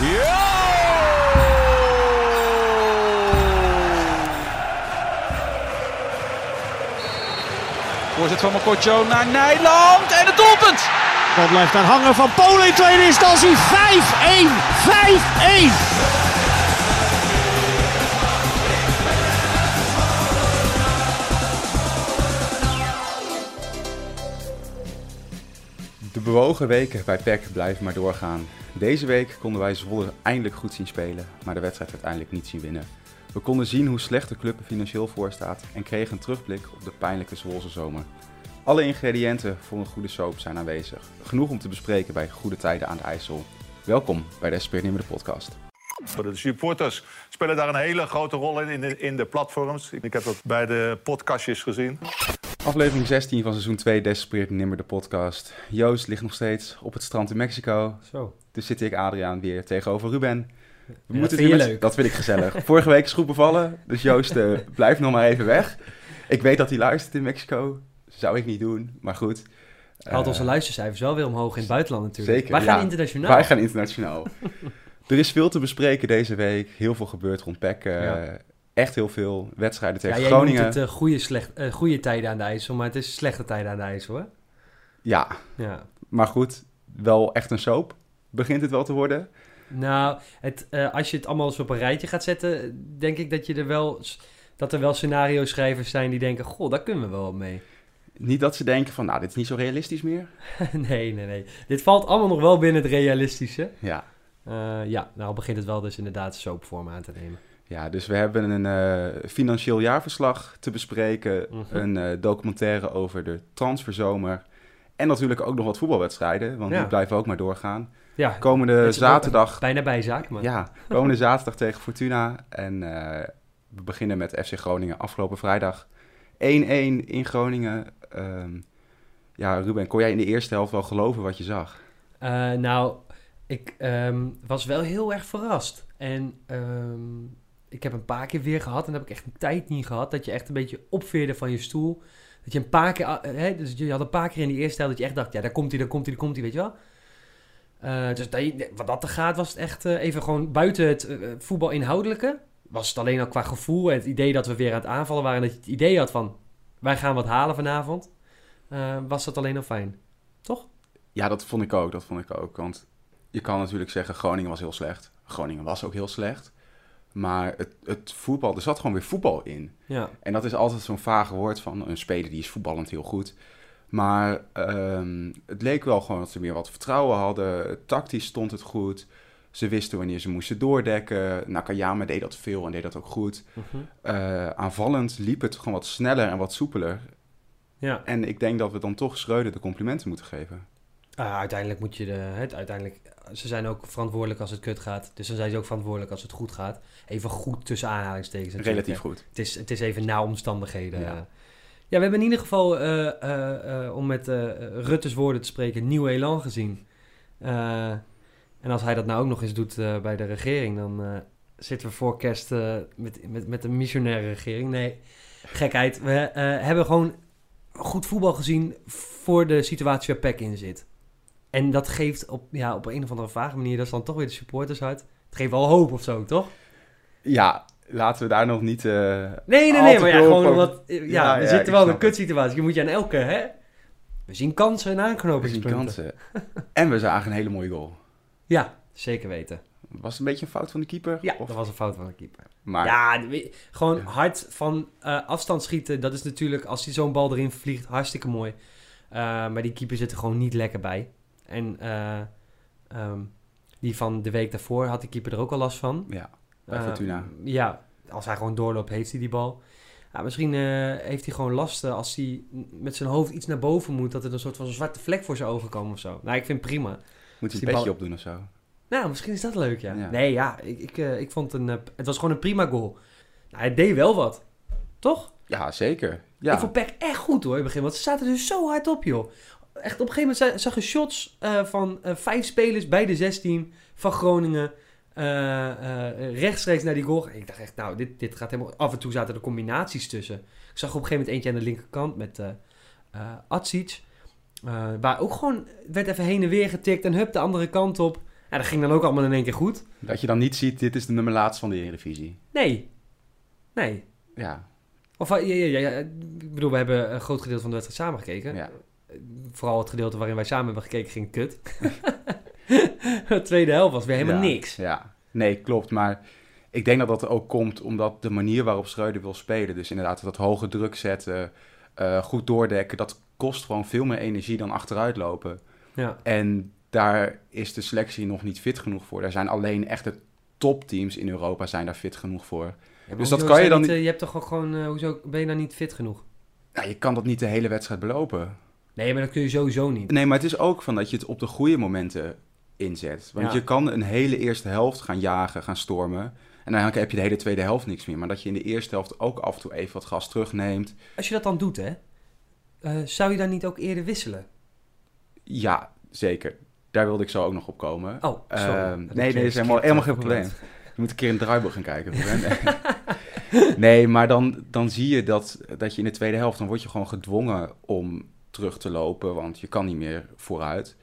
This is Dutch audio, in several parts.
Ja! Voorzet van Mokotjo naar Nijland en het doelpunt! Bal blijft daar hangen van Polen in tweede instantie. 5-1. 5-1. Bewogen weken bij PEC blijven maar doorgaan. Deze week konden wij Zwolle eindelijk goed zien spelen, maar de wedstrijd uiteindelijk niet zien winnen. We konden zien hoe slecht de club er financieel voor staat en kregen een terugblik op de pijnlijke Zwolse zomer. Alle ingrediënten voor een goede soap zijn aanwezig. Genoeg om te bespreken bij Goede Tijden aan de IJssel. Welkom bij de SP de podcast. De supporters spelen daar een hele grote rol in, in de platforms. Ik heb dat bij de podcastjes gezien. Aflevering 16 van seizoen 2 Desperate Nimmer de podcast. Joost ligt nog steeds op het strand in Mexico. Zo. Dus zit ik Adriaan weer tegenover Ruben. We dat moeten vind weer met- leuk. Dat vind ik gezellig. Vorige week is goed bevallen, dus Joost eh, blijf nog maar even weg. Ik weet dat hij luistert in Mexico. Zou ik niet doen, maar goed. Haalt Eh, onze luistercijfers wel weer omhoog in het buitenland natuurlijk. Zeker, Wij gaan ja. internationaal. Wij gaan internationaal. er is veel te bespreken deze week. Heel veel gebeurd rond PEC. Ja. Echt heel veel. Wedstrijden ja, tegen jij Groningen. het eh, goede, slecht, eh, goede tijden aan de IJssel, maar het is slechte tijden aan de IJssel, hè? Ja, Ja. maar goed. Wel echt een soap. Begint het wel te worden. Nou, het, eh, als je het allemaal eens op een rijtje gaat zetten, denk ik dat, je er wel, dat er wel scenario-schrijvers zijn die denken, goh, daar kunnen we wel mee. Niet dat ze denken van, nou, dit is niet zo realistisch meer. nee, nee, nee. Dit valt allemaal nog wel binnen het realistische. Ja. Ja, nou begint het wel dus inderdaad soapvorm aan te nemen. Ja, dus we hebben een eh, financieel jaarverslag te bespreken, Mhm. een eh, documentaire over de transferzomer en natuurlijk ook nog wat voetbalwedstrijden, want Ja. die blijven ook maar doorgaan. Ja, Komende zaterdag, bijna bijzaak, maar... ja, komende zaterdag tegen Fortuna en eh, we beginnen met FC Groningen afgelopen vrijdag 1-1 in Groningen. Ehm, ja, Ruben, kon jij in de eerste helft wel geloven wat je zag? Nou, ik ehm, was wel heel erg verrast. En ehm, ik heb een paar keer weer gehad, en dat heb ik echt een tijd niet gehad, dat je echt een beetje opveerde van je stoel. Dat je een paar keer, ah, hè, dus je had een paar keer in die eerste helft dat je echt dacht, ja, daar komt hij, daar komt hij, daar komt hij, weet je wel. Eh, dus dat wat dat er gaat, was het echt eh, even gewoon buiten het eh, voetbal inhoudelijke. Was het alleen al qua gevoel en het idee dat we weer aan het aanvallen waren. Dat je het idee had van, wij gaan wat halen vanavond. eh, was dat alleen al fijn. Toch? Ja, dat vond ik ook, dat vond ik ook. Want je kan natuurlijk zeggen, Groningen was heel slecht. Groningen was ook heel slecht. Maar het, het voetbal, er zat gewoon weer voetbal in. Ja. En dat is altijd zo'n vage woord van een speler die is voetballend heel goed. Maar ehm, het leek wel gewoon dat ze meer wat vertrouwen hadden. Tactisch stond het goed. Ze wisten wanneer ze moesten doordekken. Nakayama deed dat veel en deed dat ook goed. Mhm. Eh, aanvallend liep het gewoon wat sneller en wat soepeler. Ja. En ik denk dat we dan toch Schreuder de complimenten moeten geven. Ah, uiteindelijk moet je de, het, uiteindelijk, ze zijn ook verantwoordelijk als het kut gaat. Dus dan zijn ze ook verantwoordelijk als het goed gaat. Even goed tussen aanhalingstekens. Relatief goed. Het is, het is even na omstandigheden. Ja. Ja. we hebben in ieder geval, eh, eh, eh, om met Rutte's woorden te spreken, nieuw elan gezien. En als hij dat nou ook nog eens doet bij de regering, dan zitten we voor kerst met, met, met een missionaire regering. Nee, gekheid. We hebben gewoon goed voetbal gezien voor de situatie waar PEC in zit. En dat geeft op, ja, op een of andere vage manier, dat is dan toch weer de supporters uit. Het geeft wel hoop of zo, toch? Ja, laten we daar nog niet... eh, Nee, nee, nee, maar ja, gewoon omdat... Ja, Ja, we ja, wel in een kutsituatie. Je moet je aan elke, hè... We zien kansen en we zien aanknopingspunten. kansen. en we zagen een hele mooie goal. Ja, zeker weten. Was het een beetje een fout van de keeper? Ja, Of- dat was een fout van de keeper. Maar Ja, gewoon hard van eh, afstand schieten. Dat is natuurlijk, als die zo'n bal erin vliegt, hartstikke mooi. Eh, maar die keeper zit er gewoon niet lekker bij. En eh, ehm, die van de week daarvoor had die keeper er ook al last van. ja, bij Eh, Fortuna. Ja, als hij gewoon doorloopt, heeft hij die bal. Ja, misschien eh, heeft hij gewoon last eh, als hij met zijn hoofd iets naar boven moet, dat er een soort van zwarte vlek voor zijn ogen komt of zo. Nou, ik vind het prima. Moet hij een petje bal- opdoen of zo? Nou, misschien is dat leuk, ja. Ja. Nee, ja, ik, ik, ik vond een, het was gewoon een prima goal. Nou, hij deed wel wat, toch? Ja, zeker. Ja, Ik vond Peck echt goed hoor in het begin, want ze zaten er zo hard op, joh. Echt, op een gegeven moment za- zag je shots eh, van eh, vijf spelers bij de 16 van Groningen. eh, rechtstreeks naar die goal. Ik dacht echt, nou, dit, dit gaat helemaal... Af en toe zaten er combinaties tussen. Ik zag op een gegeven moment eentje aan de linkerkant met eh Atsic. Waar ook gewoon werd even heen en weer getikt en hup de andere kant op. Ja, dat ging dan ook allemaal in één keer goed. Dat je dan niet ziet, dit is de nummer laatst van de Eredivisie. Nee. Nee. Ja, Of, ja, ja, ja, ik bedoel, we hebben een groot gedeelte van de wedstrijd samen gekeken. ja. Vooral het gedeelte waarin wij samen hebben gekeken ging kut. de tweede helft was weer helemaal Ja, niks. Ja, nee, klopt. Maar ik denk dat dat ook komt omdat de manier waarop Schreuder wil spelen, dus inderdaad dat hoge druk zetten, eh, goed doordekken, dat kost gewoon veel meer energie dan achteruit lopen. Ja. En daar is de selectie nog niet fit genoeg voor. Daar zijn alleen echte topteams in Europa zijn daar fit genoeg voor. Ja, Dus dat kan je dan niet, eh, je hebt toch ook gewoon, eh, hoezo ben je dan niet fit genoeg? Nou, je kan dat niet de hele wedstrijd belopen. Nee, maar dat kun je sowieso niet. Nee, maar het is ook van dat je het op de goede momenten inzet. Want Ja. je kan een hele eerste helft gaan jagen, gaan stormen. En dan heb je de hele tweede helft niks meer. Maar dat je in de eerste helft ook af en toe even wat gas terugneemt. Als je dat dan doet, hè, eh, zou je dan niet ook eerder wisselen? Ja, zeker. Daar wilde ik zo ook nog op komen. Oh, sorry. Ehm, nee, nee, is helemaal, helemaal geen het probleem. Je moet een keer in het draaiboek gaan kijken. Nee, nee maar dan, dan zie je dat, dat je in de tweede helft... dan word je gewoon gedwongen om terug te lopen... want je kan niet meer vooruit.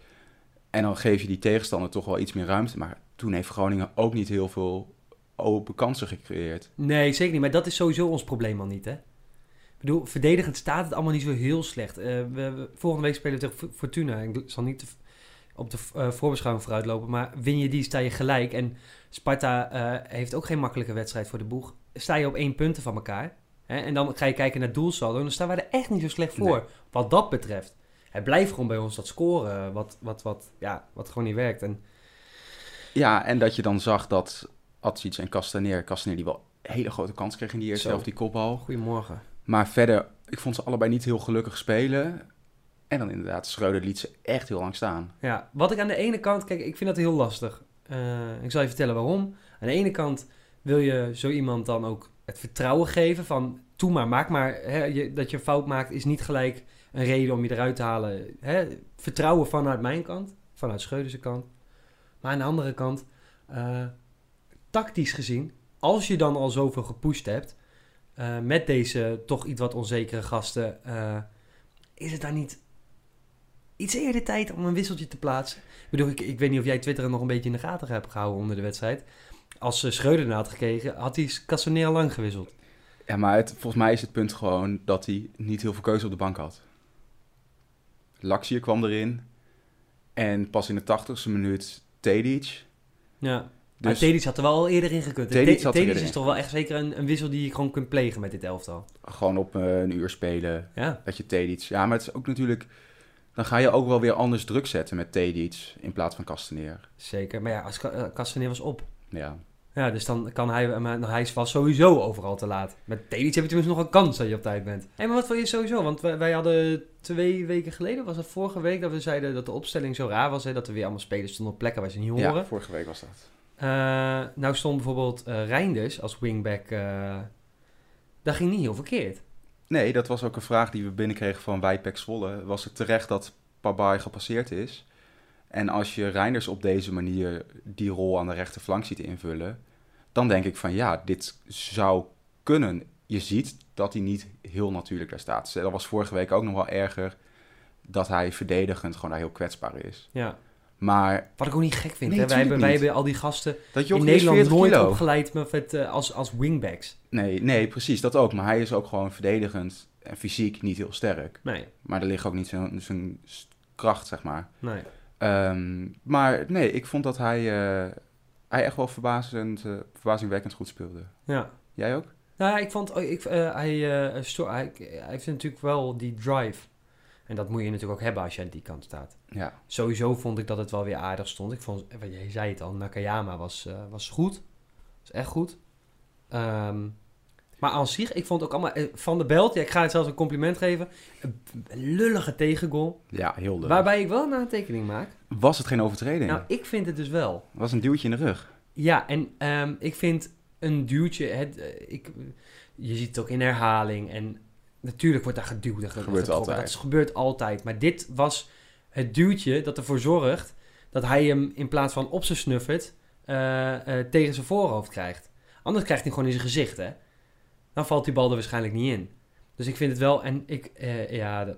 En dan geef je die tegenstander toch wel iets meer ruimte. Maar toen heeft Groningen ook niet heel veel open kansen gecreëerd. Nee, zeker niet. Maar dat is sowieso ons probleem al niet, hè? Ik bedoel, verdedigend staat het allemaal niet zo heel slecht. Eh, we, volgende week spelen we tegen Fortuna. Ik zal niet op de eh, voorbeschouwing vooruitlopen, maar win je die, sta je gelijk. En Sparta eh, heeft ook geen makkelijke wedstrijd voor de boeg. Sta je op één punten van elkaar. Hè? En dan ga je kijken naar doelsaldo. En dan staan wij er echt niet zo slecht voor, Nee. wat dat betreft. Het blijft gewoon bij ons dat scoren, wat, wat, wat, ja, wat gewoon niet werkt. En Ja, en dat je dan zag dat Atsic en Castaneer... Castaneer die wel een hele grote kans kreeg in die eerste helft, die kopbal. goedemorgen. Maar verder, ik vond ze allebei niet heel gelukkig spelen. En dan inderdaad, Schreuder liet ze echt heel lang staan. Ja, wat ik aan de ene kant, kijk, ik vind dat heel lastig. Eh, ik zal je vertellen waarom. Aan de ene kant wil je zo iemand dan ook het vertrouwen geven van, doe maar, maak maar. Hè, je, dat je een fout maakt is niet gelijk een reden om je eruit te halen. Hè, vertrouwen vanuit mijn kant, vanuit Schreuderse kant. Maar aan de andere kant, eh, tactisch gezien, als je dan al zoveel gepusht hebt, eh, met deze toch iets wat onzekere gasten, eh, is het daar niet iets eerder tijd om een wisseltje te plaatsen? Ik bedoel, ik, ik weet niet of jij Twitter nog een beetje in de gaten hebt gehouden onder de wedstrijd. Als uh, Schreuder na had gekregen, had hij Castanea lang gewisseld. Ja, maar het, volgens mij is het punt gewoon dat hij niet heel veel keuze op de bank had. Laxier kwam erin. En pas in de tachtigste minuut Tedic. Ja. Maar Dus Tedic had er wel al eerder in gekund. Tedic is toch wel echt zeker een, een wissel die je gewoon kunt plegen met dit elftal. gewoon op eh, een uur spelen. Ja, Dat je Tedic... Ja, maar het is ook natuurlijk... Dan ga je ook wel weer anders druk zetten met Tedic in plaats van Castaneer. zeker. Maar ja, als eh, Castanea was op. Ja. Ja, dus dan kan hij, maar hij was sowieso overal te laat. Met Tedic heb je tenminste nog een kans dat je op tijd bent. Hé, maar wat vond je sowieso? Want wij, wij hadden twee weken geleden, was het vorige week, dat we zeiden dat de opstelling zo raar was. Hè, dat er weer allemaal spelers stonden op plekken waar ze niet horen. ja, vorige week was dat. Eh, nou stond bijvoorbeeld eh Reinders als wingback. eh dat ging niet heel verkeerd. Nee, dat was ook een vraag die we binnenkregen van Wijpek Zwolle. Was het terecht dat Pabai gepasseerd is? En als je Reinders op deze manier die rol aan de rechterflank ziet invullen, dan denk ik van ja, dit zou kunnen. Je ziet dat hij niet heel natuurlijk daar staat. Dat was vorige week ook nog wel erger, dat hij verdedigend gewoon daar heel kwetsbaar is. Ja. Maar Wat ik ook niet gek vind. Nee, hè? Wij, hebben, wij hebben al die gasten dat in Nederland nooit kilo. opgeleid met, eh, als, als wingbacks. Nee, nee, precies, dat ook. Maar hij is ook gewoon verdedigend en fysiek niet heel sterk. Nee, Maar er ligt ook niet zijn kracht, zeg maar. nee. Ehm, maar nee, ik vond dat hij, eh, hij echt wel verbazend, eh, verbazingwekkend goed speelde. Ja. Jij ook? Nou ja, ik vond, oh, ik, eh, hij, hij, hij heeft natuurlijk wel die drive. En dat moet je natuurlijk ook hebben als je aan die kant staat. Ja. Sowieso vond ik dat het wel weer aardig stond. Ik vond, jij zei het al, Nakayama was, was goed. Was echt goed. Ehm, maar aan zich, ik vond ook allemaal... eh, Van de Belt, ja, ik ga het zelfs een compliment geven. Een lullige tegengoal. Ja, heel leuk. Waarbij ik wel een aantekening maak. Was het geen overtreding? Nou, ik vind het dus wel. Het was een duwtje in de rug. Ja, en ehm, ik vind een duwtje... Het, eh, ik, je ziet het ook in herhaling. En natuurlijk wordt daar geduwd en Gebeurt altijd. Dat gebeurt altijd. Maar dit was het duwtje dat ervoor zorgt... dat hij hem in plaats van op zijn snuffert... eh, tegen zijn voorhoofd krijgt. Anders krijgt hij gewoon in zijn gezicht, hè. Dan valt die bal er waarschijnlijk niet in. Dus ik vind het wel... En ik... eh, ja, dat-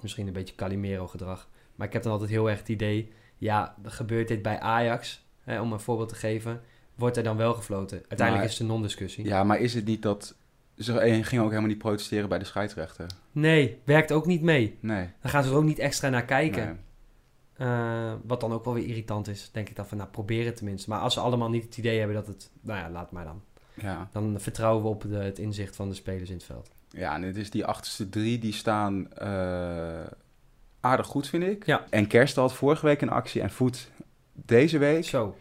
misschien een beetje Calimero gedrag. Maar ik heb dan altijd heel erg het idee... Ja, gebeurt dit bij Ajax... eh, om een voorbeeld te geven, wordt er dan wel gefloten. Uiteindelijk Maar- is het een non-discussie. Ja, maar is het niet dat... Ze gingen ook helemaal niet protesteren bij de scheidsrechter. Nee, werkt ook niet mee. Nee. Dan gaan ze er ook niet extra naar kijken. nee. Eh, wat dan ook wel weer irritant is, denk ik dan van, nou, probeer het tenminste. Maar als ze allemaal niet het idee hebben dat het, nou ja, laat maar dan. Ja. Dan vertrouwen we op de, het inzicht van de spelers in het veld. Ja, en het is die achterste drie, die staan eh, aardig goed, vind ik. Ja. En Kerst had vorige week een actie en Voet deze week. Zo,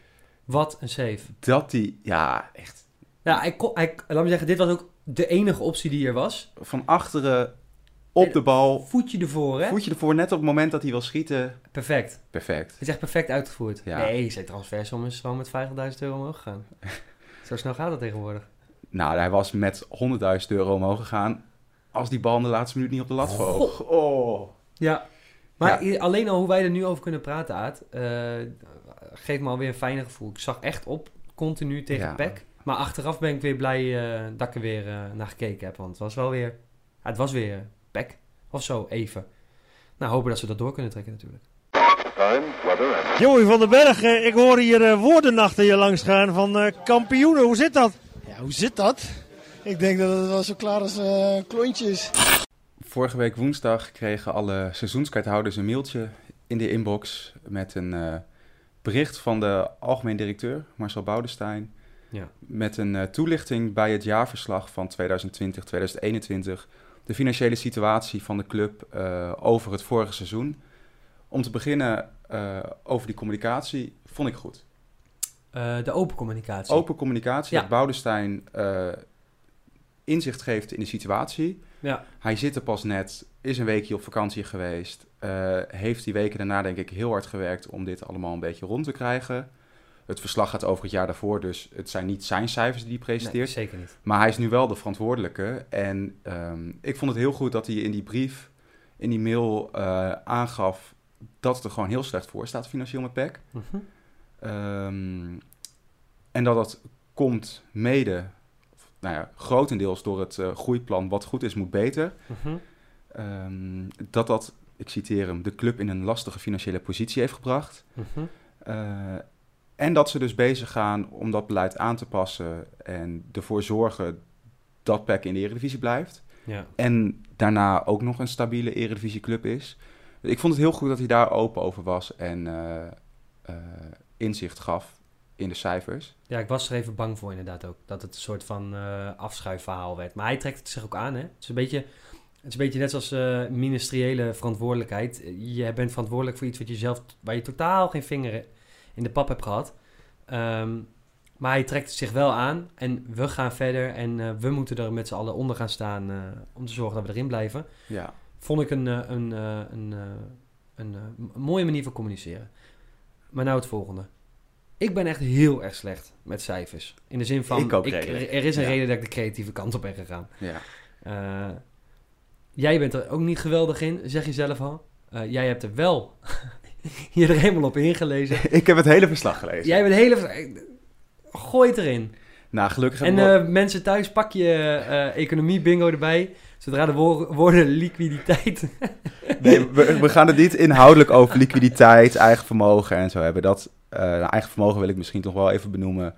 wat een save. Dat die, ja, echt Ja, hij, kon- hij, laat me zeggen, dit was ook de enige optie die er was. van achteren op de bal. Voetje ervoor, hè? Voetje ervoor, net op het moment dat hij wil schieten. Perfect. Perfect. Het is echt perfect uitgevoerd. Ja. Nee, zijn transfersom is gewoon met 50.000 euro omhoog gegaan. Zo snel gaat dat tegenwoordig. Nou, hij was met 100.000 euro omhoog gegaan. Als die bal in de laatste minuut niet op de lat vloog. Oh. Ja. Maar Ja. i- alleen al hoe wij er nu over kunnen praten, Aad, eh, geeft me alweer een fijner gevoel. Ik zag echt op, continu tegen Ja. PEC. Maar achteraf ben ik weer blij eh, dat ik er weer eh, naar gekeken heb. Want het was wel weer, het was weer PEC. Of zo, even. Nou, hopen dat ze dat door kunnen trekken natuurlijk. Joey van den Berg, ik hoor hier eh, woorden achter je langs gaan van eh, kampioenen. Hoe zit dat? Ja, hoe zit dat? Ik denk dat het wel zo klaar als eh klontjes. Vorige week woensdag kregen alle seizoenskaarthouders een mailtje in de inbox met een eh, bericht van de algemeen directeur Marcel Boudestein. Ja. Met een eh, toelichting bij het jaarverslag van 2020-2021. De financiële situatie van de club eh, over het vorige seizoen. Om te beginnen eh, over die communicatie, vond ik goed. Eh, de open communicatie. Open communicatie, Ja. dat Boudestein eh, inzicht geeft in de situatie. Ja. Hij zit er pas net, is een weekje op vakantie geweest. heeft die weken daarna denk ik heel hard gewerkt om dit allemaal een beetje rond te krijgen. Het verslag gaat over het jaar daarvoor, dus het zijn niet zijn cijfers die hij Nee, presenteert. zeker niet. Maar hij is nu wel de verantwoordelijke. En ehm, ik vond het heel goed dat hij in die brief, in die mail aangaf dat het er gewoon heel slecht voor staat financieel met PEC. Mhm. Ehm, en dat dat komt mede, nou ja, grotendeels door het eh, groeiplan wat goed is moet beter. Mhm. Ehm, dat dat, ik citeer hem, de club in een lastige financiële positie heeft gebracht. Mhm. Eh, en dat ze dus bezig gaan om dat beleid aan te passen en ervoor zorgen dat PEC in de Eredivisie blijft. Ja. En daarna ook nog een stabiele Eredivisieclub is. Ik vond het heel goed dat hij daar open over was en eh, eh, inzicht gaf in de cijfers. Ja, ik was er even bang voor inderdaad ook. Dat het een soort van eh afschuifverhaal werd. Maar hij trekt het zich ook aan, hè. Het is een beetje, het is een beetje net zoals eh, ministeriële verantwoordelijkheid. Je bent verantwoordelijk voor iets wat je zelf, waar je totaal geen vinger in de pap hebt gehad. Ehm, maar hij trekt het zich wel aan en we gaan verder en we moeten er met z'n allen onder gaan staan om te zorgen dat we erin blijven. Ja, Vond ik een, eh, een, eh, een, eh, een, mooie manier van communiceren. Maar nou het volgende. Ik ben echt heel erg slecht met cijfers. In de zin van, Ik ook er, redelijk. er is een Ja. reden dat ik de creatieve kant op ben gegaan. ja. Jij bent er ook niet geweldig in, zeg je zelf al. Jij hebt er wel je er helemaal op ingelezen. ik heb het hele verslag gelezen. Jij bent hele... Gooi het erin. Nou, gelukkig En mensen thuis, pak je economie bingo erbij. Zodra de wo- woorden liquiditeit... Nee, we, we gaan het niet inhoudelijk over liquiditeit, eigen vermogen en zo hebben. Dat, eh, nou, eigen vermogen wil ik misschien toch wel even benoemen.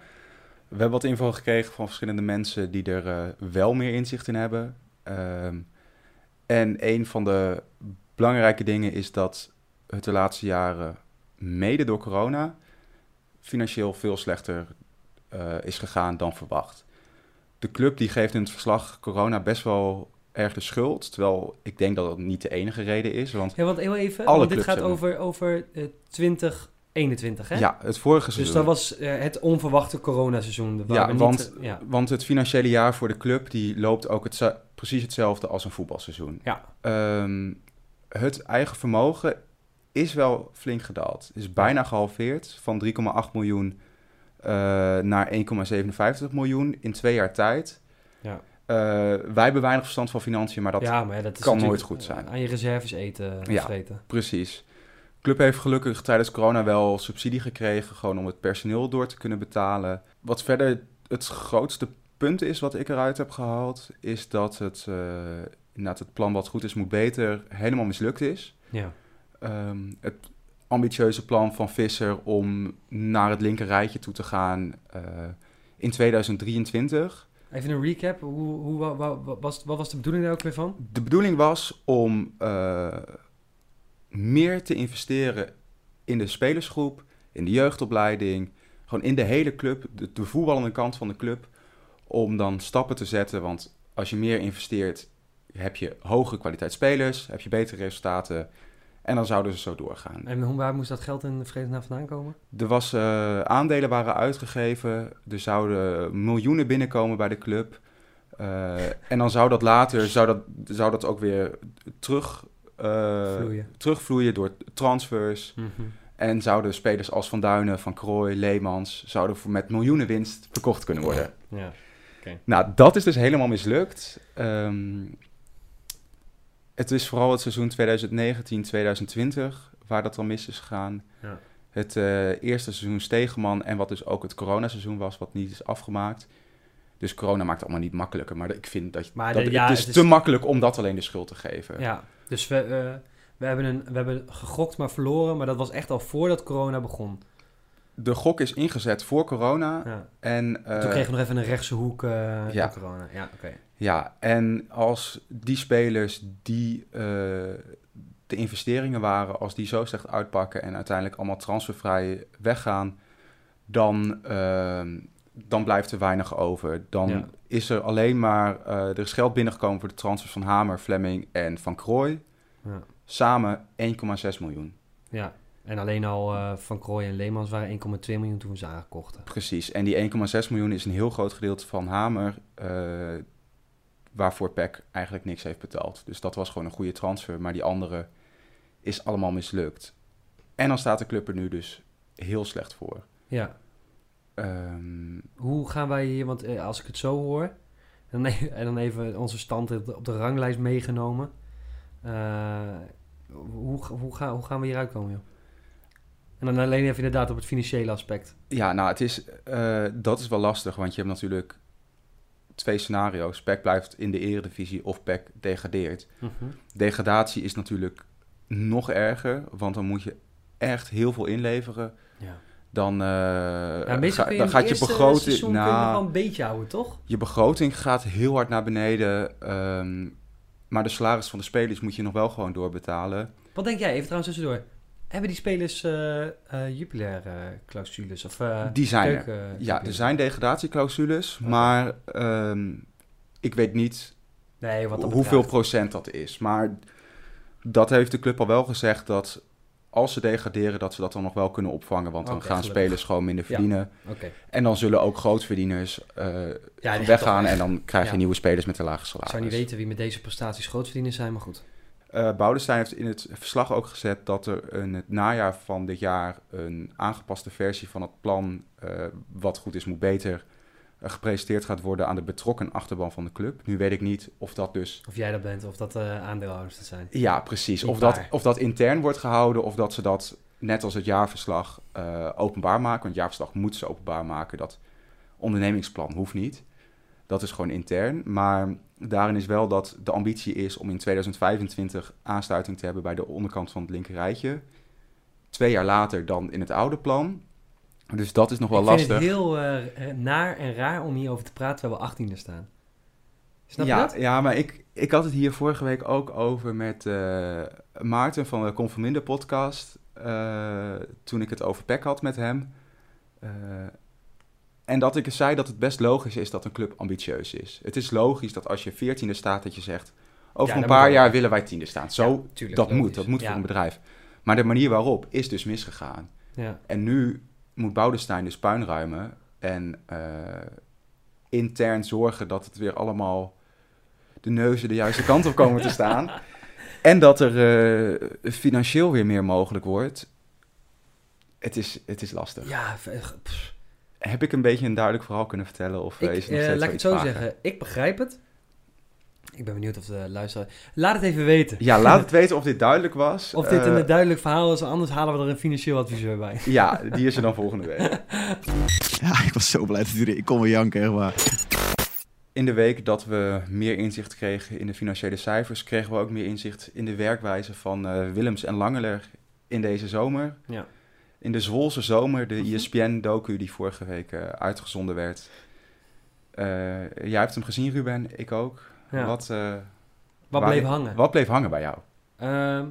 We hebben wat info gekregen van verschillende mensen die er eh, wel meer inzicht in hebben. Ehm, en een van de belangrijke dingen is dat het de laatste jaren, mede door corona, financieel veel slechter eh, is gegaan dan verwacht. De club die geeft in het verslag corona best wel erg de schuld. Terwijl ik denk dat dat niet de enige reden is. Want Ja, want heel even, Alle want dit gaat over, over eh, 2021, hè? ja, het vorige Dus seizoen. dat was eh, het onverwachte coronaseizoen. Ja, niet, want- eh, ja, Want het financiële jaar voor de club die loopt ook het, precies hetzelfde als een voetbalseizoen. Ja. Ehm, het eigen vermogen is wel flink gedaald. Is bijna gehalveerd van 3,8 miljoen eh, naar 1,57 miljoen in twee jaar tijd. Ja. Eh, wij hebben weinig verstand van financiën, maar dat ja, maar dat is kan nooit goed zijn. eh, Aan je reserves eten, Ja. vreten. Precies. De club heeft gelukkig tijdens corona wel subsidie gekregen, gewoon om het personeel door te kunnen betalen. Wat verder het grootste punt is wat ik eruit heb gehaald, is dat het, eh inderdaad het plan wat goed is moet beter helemaal mislukt is. Ja. Ehm, het ambitieuze plan van Visser om naar het linker rijtje toe te gaan eh, in 2023. Even een recap. Hoe, hoe, wa- wa- wa- was, wat was de bedoeling daar ook weer van? De bedoeling was om eh, meer te investeren in de spelersgroep, in de jeugdopleiding, gewoon in de hele club, de, de voetballende kant van de club, om dan stappen te zetten. Want als je meer investeert, heb je hogere kwaliteit spelers, heb je betere resultaten en dan zouden ze zo doorgaan. En hoe, waar moest dat geld in de vredesnaam vandaan komen? Er was eh, aandelen waren uitgegeven, er zouden miljoenen binnenkomen bij de club. Eh, en dan zou dat later zou dat, zou dat ook weer terug, eh, Vloeien. terugvloeien door transfers. En zouden spelers als Van Duinen, Van Krooij, Leemans... zouden voor met miljoenen winst verkocht kunnen worden. Ja. Nou, dat is dus helemaal mislukt. Ehm, het is vooral het seizoen 2019-2020 waar dat dan mis is gegaan. Ja. Het eh, eerste seizoen Stegeman en wat dus ook het coronaseizoen was, wat niet is afgemaakt. Dus corona maakt het allemaal niet makkelijker. Maar ik vind dat, Maar dat ja, het is het is- te makkelijk om dat alleen de schuld te geven. Ja, dus we, eh, we, hebben een, we hebben gegokt maar verloren, maar dat was echt al voordat corona begon. De gok is ingezet voor corona. Ja. En, eh, Toen kregen we nog even een rechtse hoek eh ja. door corona. Ja, oké. Ja, en als die spelers die eh, de investeringen waren, als die zo slecht uitpakken en uiteindelijk allemaal transfervrij weggaan, dan, ehm, dan blijft er weinig over. Dan Ja. is er alleen maar, eh, er is geld binnengekomen voor de transfers van Hamer, Fleming en Van Krooi. Ja. Samen 1,6 miljoen. ja. En alleen al eh, Van Krooi en Leemans waren 1,2 miljoen toen ze aangekochten. Precies. En die 1,6 miljoen is een heel groot gedeelte van Hamer, waarvoor PEC eigenlijk niks heeft betaald. Dus dat was gewoon een goede transfer, maar die andere is allemaal mislukt. En dan staat de club er nu dus heel slecht voor. Ja. Ehm, Hoe gaan wij hier, want eh, als ik het zo hoor, en dan, e- en dan even onze stand op de, ranglijst meegenomen. Eh, hoe, hoe, ga, hoe gaan we hieruit komen, joh? En dan alleen even inderdaad op het financiële aspect. ja, nou, het is, eh, dat is wel lastig, want je hebt natuurlijk twee scenario's. PEC blijft in de eredivisie of PEC degradeert. Degradatie is natuurlijk nog erger, want dan moet je echt heel veel inleveren. Ja. Dan, ga- je dan gaat je begroting... nou, een beetje houden, toch? Je begroting gaat heel hard naar beneden. ehm, maar de salaris van de spelers moet je nog wel gewoon doorbetalen. Wat denk jij, even trouwens tussendoor. Hebben die spelers eh eh jubilaire clausules? Of, eh, Die zijn er. Ja, er zijn degradatieclausules. Oké. Maar ehm, ik weet niet Nee, wat dat hoeveel procent dat is. Maar dat heeft de club al wel gezegd dat als ze degraderen, dat ze dat dan nog wel kunnen opvangen. Want dan gaan gelukkig. spelers gewoon minder Ja. verdienen. En dan zullen ook grootverdieners eh, Ja, weggaan. En dan krijg je Ja. nieuwe spelers met een lage Ik salaris. zou niet weten wie met deze prestaties grootverdieners zijn, maar goed. Eh Boudestein heeft in het verslag ook gezet dat er in het najaar van dit jaar een aangepaste versie van het plan, eh, wat goed is moet beter, eh, gepresenteerd gaat worden aan de betrokken achterban van de club. Nu weet ik niet of dat dus... Of jij dat bent, of dat aandeelhouders dat zijn. Ja, precies. Niet Of dat, of dat intern wordt gehouden of dat ze dat, net als het jaarverslag, openbaar maken. Want het jaarverslag moeten ze openbaar maken. Dat ondernemingsplan hoeft niet. Dat is gewoon intern. Maar daarin is wel dat de ambitie is om in 2025 aansluiting te hebben bij de onderkant van het linkerrijtje. Twee jaar later dan in het oude plan. Dus dat is nog wel ik lastig. vind het heel eh, naar en raar om hierover te praten terwijl we 18e staan. Snap ja, je dat? Ja, maar ik, ik had het hier vorige week ook over met eh, Maarten van de Conforminder podcast. eh, toen ik het over PEC had met hem. En dat ik zei dat het best logisch is dat een club ambitieus is. Het is logisch dat als je veertiende staat, dat je zegt... Over Ja, een paar jaar willen wij tiende staan. Zo, Ja, tuurlijk, dat logisch. moet. Dat moet Ja. voor een bedrijf. Maar de manier waarop is dus misgegaan. Ja. En nu moet Boudestein dus puin ruimen en eh, intern zorgen dat het weer allemaal de neuzen de juiste kant op komen te staan. En dat er eh, financieel weer meer mogelijk wordt. Het is, het is lastig. Ja, pff. Heb ik een beetje een duidelijk verhaal kunnen vertellen? Of eh, ik, is het nog eh, steeds laat ik het zo zeggen. Ik begrijp het. Ik ben benieuwd of de luisteraar... Laat het even weten. Ja, laat het weten of dit duidelijk was. Of dit Eh, een duidelijk verhaal is, anders halen we er een financieel adviseur bij. Ja, die is er dan volgende week. Ja, ik was zo blij dat er... Ik kon weer janken, echt waar. In de week dat we meer inzicht kregen in de financiële cijfers, kregen we ook meer inzicht in de werkwijze van eh, Willems en Langeler in deze zomer. Ja. In de Zwolse zomer, de Mhm. ESPN-docu die vorige week eh, uitgezonden werd. Eh, jij hebt hem gezien, Ruben. Ik ook. Ja. Wat, eh, Wat waar- bleef hangen? wat bleef hangen bij jou? Ehm,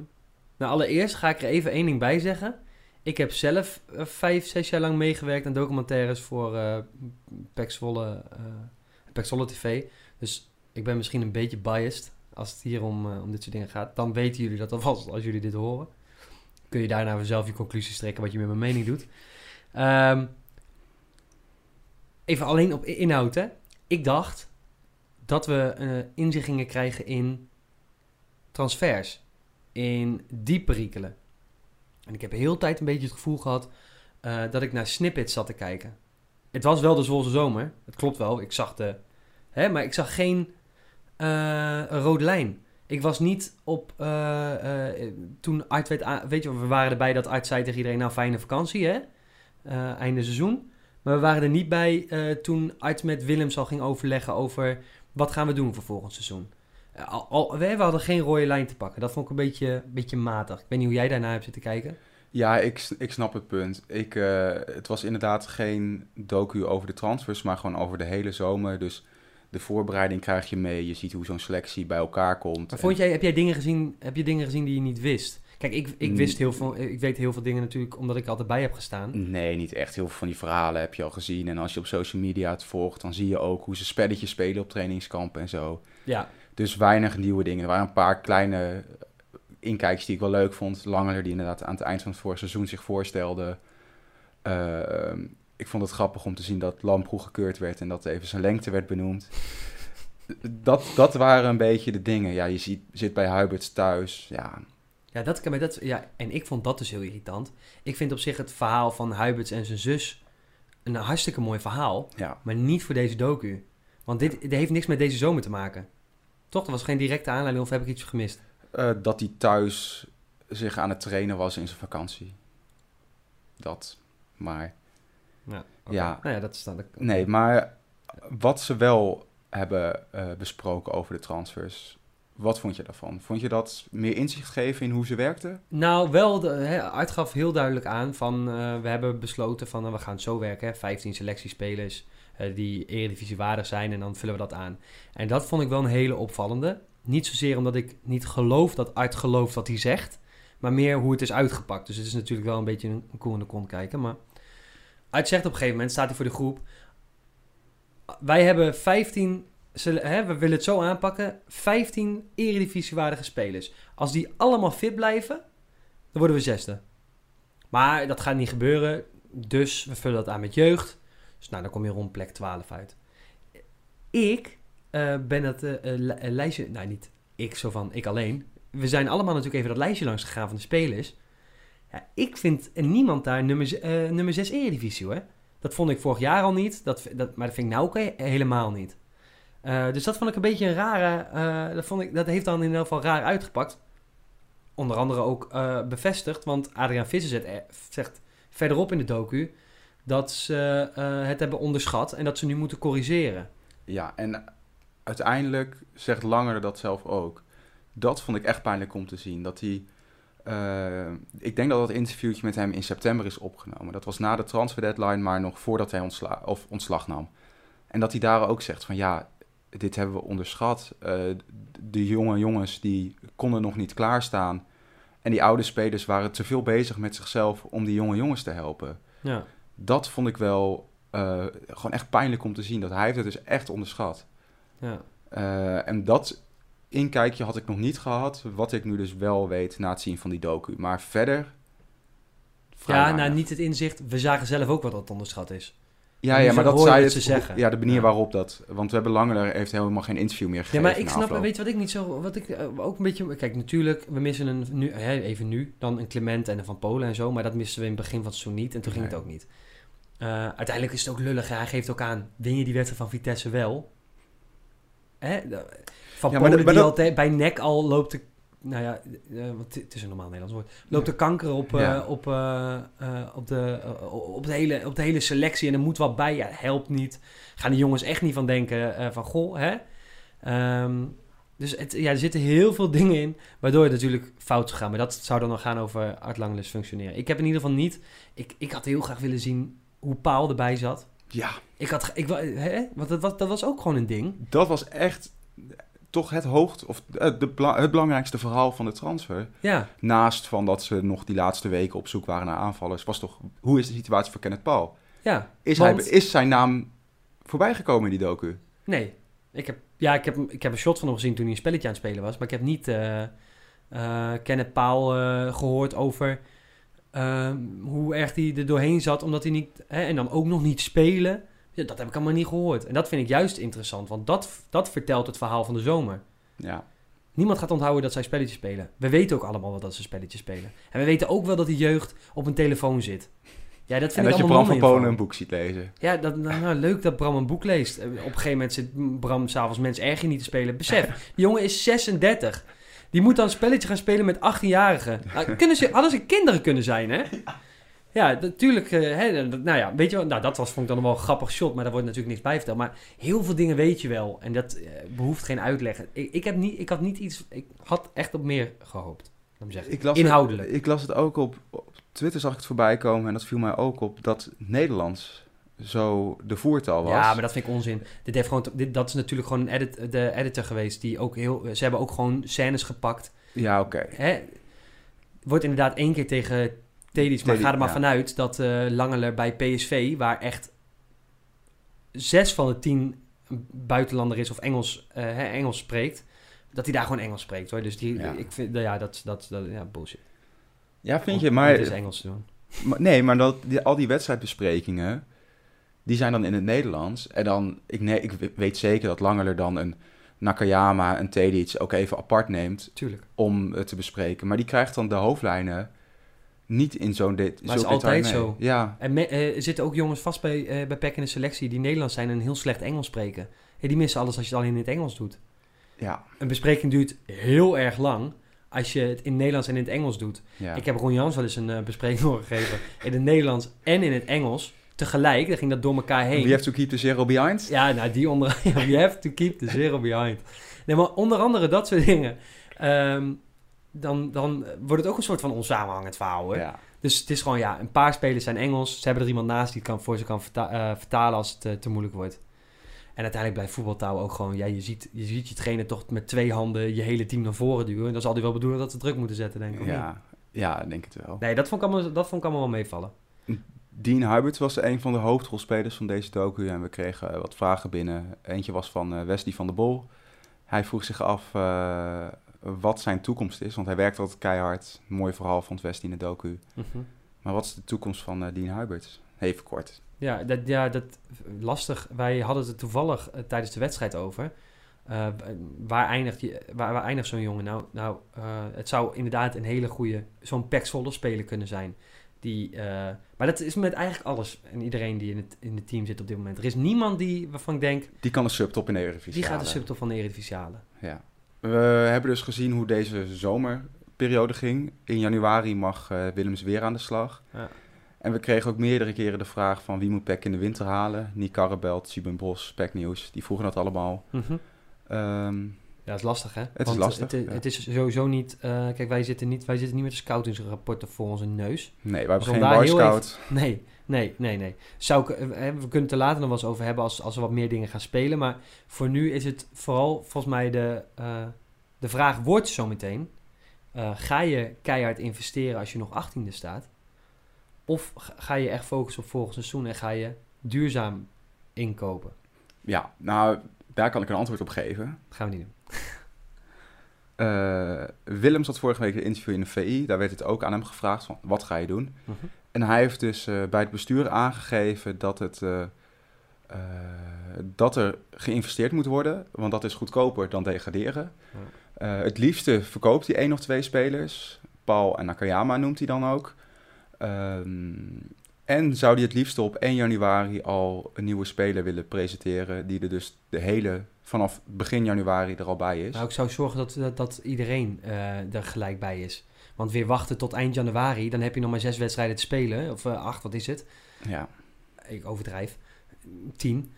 nou, allereerst ga ik er even één ding bij zeggen. Ik heb zelf vijf, zes jaar lang meegewerkt aan documentaires voor Pek Zwolle TV. Dus ik ben misschien een beetje biased als het hier om, om dit soort dingen gaat. Dan weten jullie dat alvast als jullie dit horen. Kun je daarna zelf je conclusies trekken wat je met mijn mening doet. Ehm, even alleen op inhoud, hè. Ik dacht dat we eh, inzicht gingen krijgen in transfers in die perikelen. En ik heb de tijd een beetje het gevoel gehad eh, dat ik naar snippets zat te kijken. Het was wel de Zwolse zomer, het klopt wel. Ik zag de, hè, maar ik zag geen eh, rode lijn. Ik was niet op, eh, eh, toen Art aan- weet je, we waren erbij dat Art zei tegen iedereen, nou fijne vakantie hè, Eh, einde seizoen. Maar we waren er niet bij toen Art met Willems al ging overleggen over wat gaan we doen voor volgend seizoen. Al, al- we, hadden geen rode lijn te pakken. Dat vond ik een beetje, beetje matig. Ik weet niet hoe jij daarna hebt zitten kijken. Ja, ik, ik snap het punt. Ik, het was inderdaad geen docu over de transfers, maar gewoon over de hele zomer. Dus de voorbereiding krijg je mee. Je ziet hoe zo'n selectie bij elkaar komt. Maar vond jij, heb jij dingen gezien, heb je dingen gezien die je niet wist? Kijk, ik, ik Mm. wist heel veel, ik weet heel veel dingen natuurlijk omdat ik er altijd bij heb gestaan. Nee, niet echt. Heel veel van die verhalen heb je al gezien. En als je op social media het volgt, dan zie je ook hoe ze spelletjes spelen op trainingskampen en zo. Ja, Dus weinig nieuwe dingen. Er waren een paar kleine inkijkjes die ik wel leuk vond. Langer die inderdaad aan het eind van het vorige seizoen zich voorstelde. Ehm, ik vond het grappig om te zien dat Lamproe gekeurd werd en dat even zijn lengte werd benoemd. Dat, dat waren een beetje de dingen. Ja, je ziet, zit bij Huiberts thuis. Ja, ja, dat, maar dat, ja, en ik vond dat dus heel irritant. Ik vind op zich het verhaal van Huiberts en zijn zus een hartstikke mooi verhaal. ja. Maar niet voor deze docu. Want dit, dit heeft niks met deze zomer te maken. Toch? Er was geen directe aanleiding of heb ik iets gemist? Eh, dat hij thuis zich aan het trainen was in zijn vakantie. Dat. Maar Ja, Ja. Nou ja, dat is dan... Nee, maar wat ze wel hebben eh, besproken over de transfers, wat vond je daarvan? Vond je dat meer inzicht geven in hoe ze werkten? Nou, wel, de, hè, Art gaf heel duidelijk aan van... eh, we hebben besloten van, eh, we gaan het zo werken. Hè, 15 selectiespelers eh, die eredivisie waardig zijn en dan vullen we dat aan. En dat vond ik wel een hele opvallende. Niet zozeer omdat ik niet geloof dat Art gelooft wat hij zegt... maar meer hoe het is uitgepakt. Dus het is natuurlijk wel een beetje een, een koe in de kont kijken. Maar Art zegt op een gegeven moment, staat hij voor de groep... Wij hebben 15... sele- Hè, we willen het zo aanpakken. 15 eredivisiewaardige spelers. Als die allemaal fit blijven, dan worden we zesde. Maar dat gaat niet gebeuren. Dus we vullen dat aan met jeugd. Dus nou, dan kom je rond plek 12 uit. Ik eh, ben dat eh, lijstje... Nou, niet ik zo van, ik alleen. We zijn allemaal natuurlijk even dat lijstje langs gegaan van de spelers. Ja, ik vind niemand daar nummer, eh, nummer 6 Eredivisie hoor. Dat vond ik vorig jaar al niet. Dat, dat, maar dat vind ik nou ook he- helemaal niet. Eh, dus dat vond ik een beetje een rare... eh, dat, vond ik, dat heeft dan in ieder geval raar uitgepakt. Onder andere ook eh, bevestigd. Want Adriaan Visser zegt, eh, verderop in de docu... dat ze eh, het hebben onderschat en dat ze nu moeten corrigeren. Ja, en uiteindelijk zegt Langer dat zelf ook. Dat vond ik echt pijnlijk om te zien. Dat hij, eh, ik denk dat dat interviewtje met hem in september is opgenomen. Dat was na de transfer deadline, maar nog voordat hij ontsla of ontslag nam. En dat hij daar ook zegt van ja, dit hebben we onderschat. Eh, de jonge jongens die konden nog niet klaarstaan. En die oude spelers waren te veel bezig met zichzelf om die jonge jongens te helpen. Ja. Dat vond ik wel eh, gewoon echt pijnlijk om te zien. Dat hij heeft het dus echt onderschat. Ja. En dat inkijkje had ik nog niet gehad, wat ik nu dus wel weet na het zien van die docu. Maar verder... Ja, weinig. nou niet het inzicht. We zagen zelf ook wat dat onderschat is. Ja, ja, maar dat zei het ze zeggen. Ja, de manier Ja. waarop dat... Want we hebben langer heeft helemaal geen interview meer Ja, gegeven. maar ik na snap, afloop. weet je wat ik niet zo, wat ik eh, ook een beetje, kijk natuurlijk, we missen een, nu, even nu, dan een Clement en een Van Polen en zo, maar dat misten we in het begin van het seizoen niet en toen ging het ook niet. Eh, uiteindelijk is het ook lullig, hij geeft ook aan, win je die wedstrijd van Vitesse wel? Hè? Van Ja, maar Polen dat- maar die dat- altijd bij nek al loopt de, nou ja, eh, want het is een normaal Nederlands woord, loopt de kanker op, eh, Ja. op, eh, op, de, op, de hele, op de hele selectie en er moet wat bij, ja, helpt niet. Gaan de jongens echt niet van denken van, goh, hè? Ehm, Dus het, ja, er zitten heel veel dingen in waardoor het natuurlijk fout zou gaan. Maar dat zou dan nog gaan over Art Langless functioneren. Ik heb in ieder geval niet... Ik, ik had heel graag willen zien hoe Paul erbij zat. Ja, Ik had... Ik, hè? Want dat was, dat was ook gewoon een ding. dat was echt toch het hoogte, of eh, de, het belangrijkste verhaal van de transfer. Ja, Naast van dat ze nog die laatste weken op zoek waren naar aanvallers, was toch, hoe is de situatie voor Kenneth Paul? ja. Is, Want- hij, is zijn naam voorbijgekomen in die docu? Nee. Ik heb, ja, ik heb, ik heb een shot van hem gezien toen hij een spelletje aan het spelen was. Maar ik heb niet eh eh, Kenneth Paal eh, gehoord over ehm, hoe erg hij er doorheen zat. Omdat hij niet... Hè, en dan ook nog niet spelen. Ja, dat heb ik allemaal niet gehoord. En dat vind ik juist interessant. Want dat, dat vertelt het verhaal van de zomer. Ja, Niemand gaat onthouden dat zij spelletjes spelen. We weten ook allemaal wel dat ze spelletjes spelen. En we weten ook wel dat die jeugd op een telefoon zit. Ja, dat en vind dat ik je allemaal Bram van. Polen een boek ziet lezen. Ja, dat, nou, nou, leuk dat Bram een boek leest. Eh, Op een gegeven moment zit Bram s'avonds mensen erger niet te spelen. Besef, die jongen is 36. Die moet dan een spelletje gaan spelen met 18-jarigen. Nou, kunnen ze, hadden ze kinderen kunnen zijn, hè? Ja, natuurlijk. eh, hè, nou ja, weet je wel, nou, dat was, vond ik dan wel een grappig shot, maar daar wordt natuurlijk niks bij verteld. Maar heel veel dingen weet je wel. En dat eh, behoeft geen uitleg. Ik, ik, heb niet, ik had niet iets. Ik had echt op meer gehoopt. Laat me zeggen. Ik las Inhoudelijk. Het, ik las het ook op, op Twitter, zag ik het voorbij komen en dat viel mij ook op dat Nederlands zo de voertaal was. Ja, maar dat vind ik onzin. Dit heeft gewoon, dit, dat is natuurlijk gewoon een edit, de editor geweest. Die ook heel, ze hebben ook gewoon scènes gepakt. Ja, oké. Wordt inderdaad één keer tegen Maar ga er maar ja. vanuit dat eh Langeler bij PSV, waar echt zes van de tien buitenlander is of Engels, eh, hè, Engels spreekt, dat hij daar gewoon Engels spreekt. Hoor. Dus die, Ja. ik vind, ja, dat, dat, dat ja, bullshit. Ja, vind je, maar Het is Engels te doen. Maar- nee, maar dat, die, al die wedstrijdbesprekingen, die zijn dan in het Nederlands. En dan, ik, nee, ik weet zeker dat Langeler dan een Nakayama, een Tedic ook even apart neemt Tuurlijk. om het te bespreken. Maar die krijgt dan de hoofdlijnen niet in zo'n dit. Maar het is altijd zo. Ja, En me- eh, er zitten ook jongens vast bij, eh bij PEC in de selectie die Nederlands zijn en heel slecht Engels spreken. En die missen alles als je het al in het Engels doet. ja, Een bespreking duurt heel erg lang als je het in het Nederlands en in het Engels doet. ja. Ik heb Ron Jans wel eens een eh, bespreking geven in het Nederlands en in het Engels. Tegelijk, dan ging dat door elkaar heen. We have to keep the zero behind. Ja, nou die onder... you have to keep the zero behind. Nee, maar onder andere dat soort dingen. Ehm, dan, dan wordt het ook een soort van onsamenhangend verhaal, hoor. Ja. Dus het is gewoon, ja, een paar spelers zijn Engels. Ze hebben er iemand naast die het kan, voor ze kan verta- eh, vertalen als het eh, te moeilijk wordt. En uiteindelijk blijft voetbaltaal ook gewoon... Ja, je ziet, je ziet je trainer toch met twee handen je hele team naar voren duwen. En dan zal hij wel bedoelen dat ze druk moeten zetten, denk ik. niet? Ja, ja, ik denk het wel. Nee, dat vond, ik allemaal, dat vond ik allemaal wel meevallen. Dean Hubert was een van de hoofdrolspelers van deze docu en we kregen eh, wat vragen binnen. Eentje was van Wesley van der Bol. Hij vroeg zich af wat zijn toekomst is, want hij werkt altijd keihard. Mooi verhaal vond Wesley in de docu. Mhm. Maar wat is de toekomst van eh, Dean Hubert? Even kort. Ja, dat, ja, dat lastig. Wij hadden het toevallig eh, tijdens de wedstrijd over. Eh, waar eindigt, je, waar, waar eindigt zo'n jongen nou? Nou, het zou inderdaad een hele goede, zo'n Pax Volle speler kunnen zijn. Die, maar dat is met eigenlijk alles en iedereen die in het, in het team zit op dit moment. Er is niemand die, waarvan ik denk, Die kan een subtop in de Eredivisie die gaat de subtop van de Eredivisie halen. Ja. We hebben dus gezien hoe deze zomerperiode ging. In januari mag eh, Willems weer aan de slag. Ja. En we kregen ook meerdere keren de vraag van wie moet Peck in de winter halen. Nick Karrebelt, Sieben Bros, Peck Nieuws. Die vroegen dat allemaal. Ehm, Ja, dat is lastig, hè? is Want lastig, Het, ja. het is sowieso niet... eh, kijk, wij zitten niet, wij zitten niet met de scoutingsrapporten voor onze neus. nee, we hebben Dus geen boy scout. Nee, nee, nee, nee. Zou ik, eh, we kunnen het er later nog wel eens over hebben als, als we wat meer dingen gaan spelen. Maar voor nu is het vooral volgens mij de, eh, de vraag wordt zo meteen. eh, ga je keihard investeren als je nog 18e staat? Of ga- je echt focussen op volgend seizoen en ga je duurzaam inkopen? Ja, nou, daar kan ik een antwoord op geven. Dat gaan we niet doen. Eh Willems had vorige week een interview in de VI. Daar werd het ook aan hem gevraagd van, wat ga je doen? Mhm. En hij heeft dus eh, bij het bestuur aangegeven dat, het, eh, eh, dat er geïnvesteerd moet worden, want dat is goedkoper dan degraderen. Het liefste verkoopt hij één of twee spelers. Paul en Nakayama noemt hij dan ook. Ehm, en zou hij het liefst op 1 januari al een nieuwe speler willen presenteren, die er dus de hele, vanaf begin januari er al bij is. Nou, ik zou zorgen dat, dat, dat iedereen eh, er gelijk bij is. Want weer wachten tot eind januari, dan heb je nog maar zes wedstrijden te spelen. Of eh, acht, wat is het? Ja, ik overdrijf, tien,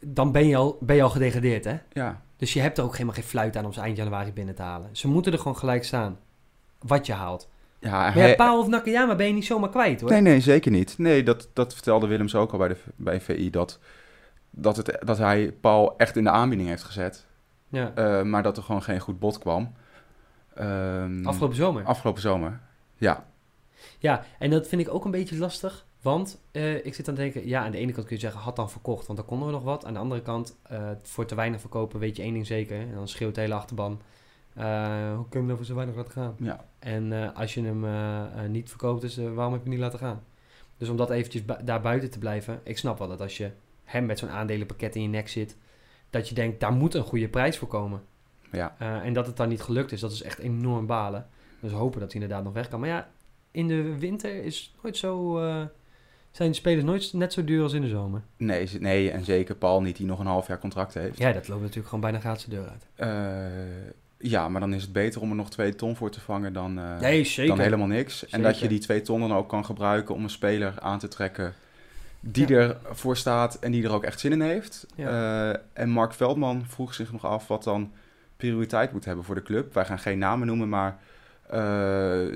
dan ben je al, ben je al gedegradeerd, hè? ja. Dus je hebt er ook helemaal geen fluit aan om ze eind januari binnen te halen. Ze moeten er gewoon gelijk staan. Wat je haalt. Ja, Maar ja, Paal of Nakayama ben je niet zomaar kwijt hoor. Nee, nee, zeker niet. Nee, dat, dat vertelde Willems ook al bij, de, bij VI. Dat, dat, het, dat hij Paul echt in de aanbieding heeft gezet. Ja. eh, maar dat er gewoon geen goed bod kwam. Ehm, Afgelopen zomer. afgelopen zomer. Ja, Ja, en dat vind ik ook een beetje lastig. Want eh, ik zit aan te denken, ja, aan de ene kant kun je zeggen, had dan verkocht, want dan konden we nog wat. Aan de andere kant, eh, voor te weinig verkopen weet je één ding zeker. En dan schreeuwt de hele achterban, hoe kun je hem voor zo weinig laten gaan? ja. En eh, als je hem eh, eh, niet verkoopt, dus eh, waarom heb je hem niet laten gaan? Dus om dat eventjes bu- daar buiten te blijven, ik snap wel dat als je hem met zo'n aandelenpakket in je nek zit, dat je denkt, daar moet een goede prijs voor komen. ja. Eh, en dat het dan niet gelukt is, dat is echt enorm balen. Dus hopen dat hij inderdaad nog weg kan. Maar ja, in de winter is nooit zo, eh, zijn de spelers nooit net zo duur als in de zomer. Nee, nee, en zeker Paul niet, die nog een half jaar contract heeft. Ja, dat loopt natuurlijk gewoon bijna gratis de deur uit. Eh, ja, maar dan is het beter om er nog twee ton voor te vangen dan, eh, Nee, dan helemaal niks. En dat je die twee ton dan ook kan gebruiken om een speler aan te trekken die Ja. ervoor staat en die er ook echt zin in heeft. Ja. Eh, en Mark Veldman vroeg zich nog af wat dan prioriteit moet hebben voor de club. Wij gaan geen namen noemen, maar eh,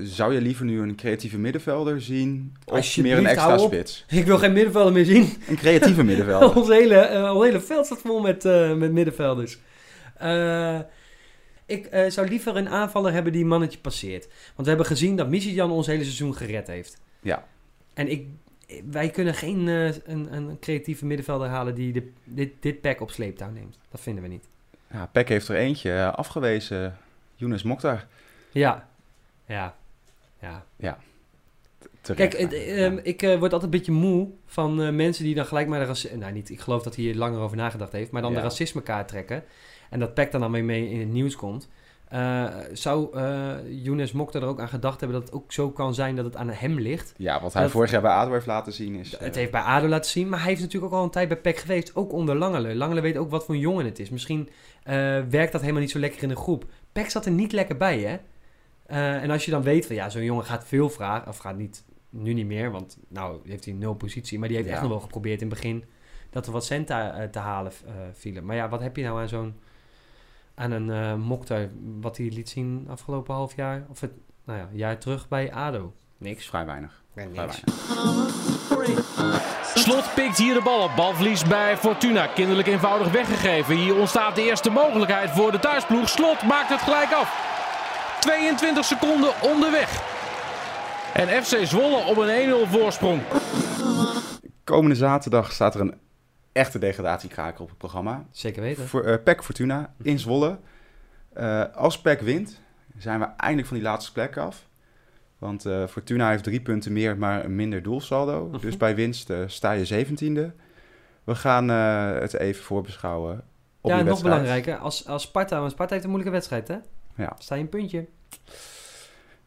zou je liever nu een creatieve middenvelder zien of meer een extra spits? Ik wil geen middenvelder meer zien. Een creatieve middenvelder. ons, hele, ons hele veld staat vol met, eh, met middenvelders. Ik eh, zou liever een aanvaller hebben die een mannetje passeert. Want we hebben gezien dat Jan ons hele seizoen gered heeft. Ja. En ik, wij kunnen geen eh, een, een creatieve middenvelder halen die de, dit, dit pack op sleeptouw neemt. Dat vinden we niet. Ja, Peck heeft er eentje eh, afgewezen. Younes Mokhtar. Ja, ja, ja. Terecht. Kijk, eh, ehm, ik word altijd een beetje moe van mensen die dan gelijk maar de racisme... Nou, niet, ik geloof dat hij hier langer over nagedacht heeft, maar dan Ja. de racisme-kaart trekken. En dat PEC dan dan mee, mee in het nieuws komt. Eh, zou eh Younes Mokhtar er ook aan gedacht hebben dat het ook zo kan zijn dat het aan hem ligt? Ja, wat hij Dat- vorig jaar bij ADO heeft laten zien is... eh, Het heeft bij ADO laten zien, maar hij heeft natuurlijk ook al een tijd bij PEC geweest. Ook onder Langele. Langele weet ook wat voor een jongen het is. Misschien eh, werkt dat helemaal niet zo lekker in de groep. PEC zat er niet lekker bij, hè? Eh, en als je dan weet van, ja, zo'n jongen gaat veel vragen. Of gaat niet, nu niet meer, want nou heeft hij nul positie. Maar die heeft Ja. echt nog wel geprobeerd in het begin dat er wat centen eh, te halen eh, vielen. Maar ja, wat heb je nou aan zo'n, aan een Mokhtar, wat hij liet zien afgelopen half jaar? Of het, nou ja, een jaar terug bij ADO? Niks. vrij weinig. Nee, Vrij niks. weinig. Slot pikt hier de bal op. Balverlies bij Fortuna. Kinderlijk eenvoudig weggegeven. Hier ontstaat de eerste mogelijkheid voor de thuisploeg. Slot maakt het gelijk af. 22 seconden onderweg. En FC Zwolle op een 1-0 voorsprong. Komende zaterdag staat er een echte degradatiekraker op het programma. Zeker weten. Voor, eh PEC Fortuna in Zwolle. Eh, als PEC wint, zijn we eindelijk van die laatste plek af. Want eh, Fortuna heeft drie punten meer, maar een minder doelsaldo. Dus bij winst sta je zeventiende. We gaan het even voorbeschouwen op ja, nog belangrijker, als, als Sparta, want Sparta heeft een moeilijke wedstrijd, hè? Ja. Sta je een puntje.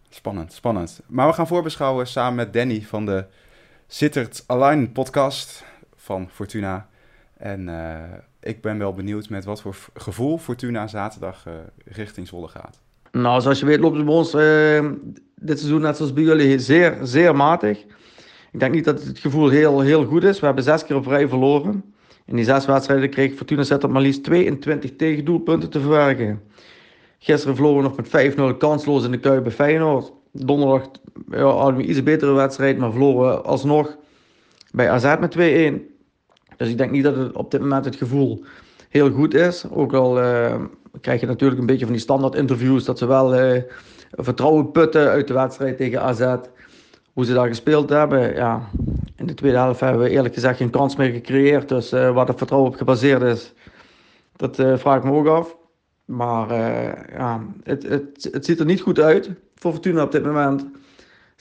Spannend, spannend. Maar we gaan voorbeschouwen samen met Danny van de Sittert Align podcast van Fortuna. En eh, ik ben wel benieuwd met wat voor gevoel Fortuna zaterdag eh, richting Zwolle gaat. Nou, zoals je weet loopt het bij ons eh, dit seizoen net zoals bij jullie zeer, zeer matig. Ik denk niet dat het gevoel heel, heel goed is. We hebben zes keer op rij verloren. In die zes wedstrijden kreeg Fortuna Sittard maar liefst 22 tegendoelpunten te verwerken. Gisteren verloren we nog met 5-0 kansloos in de Kuip bij Feyenoord. Donderdag ja, hadden we iets betere wedstrijd, maar verloren alsnog bij AZ met 2-1. Dus ik denk niet dat het op dit moment het gevoel heel goed is. Ook al eh, krijg je natuurlijk een beetje van die standaard interviews dat ze wel eh, vertrouwen putten uit de wedstrijd tegen AZ. Hoe ze daar gespeeld hebben. Ja, in de tweede helft hebben we eerlijk gezegd geen kans meer gecreëerd. Dus eh, waar dat vertrouwen op gebaseerd is, dat vraag ik me ook af. Maar ja, het, het, het ziet er niet goed uit voor Fortuna op dit moment.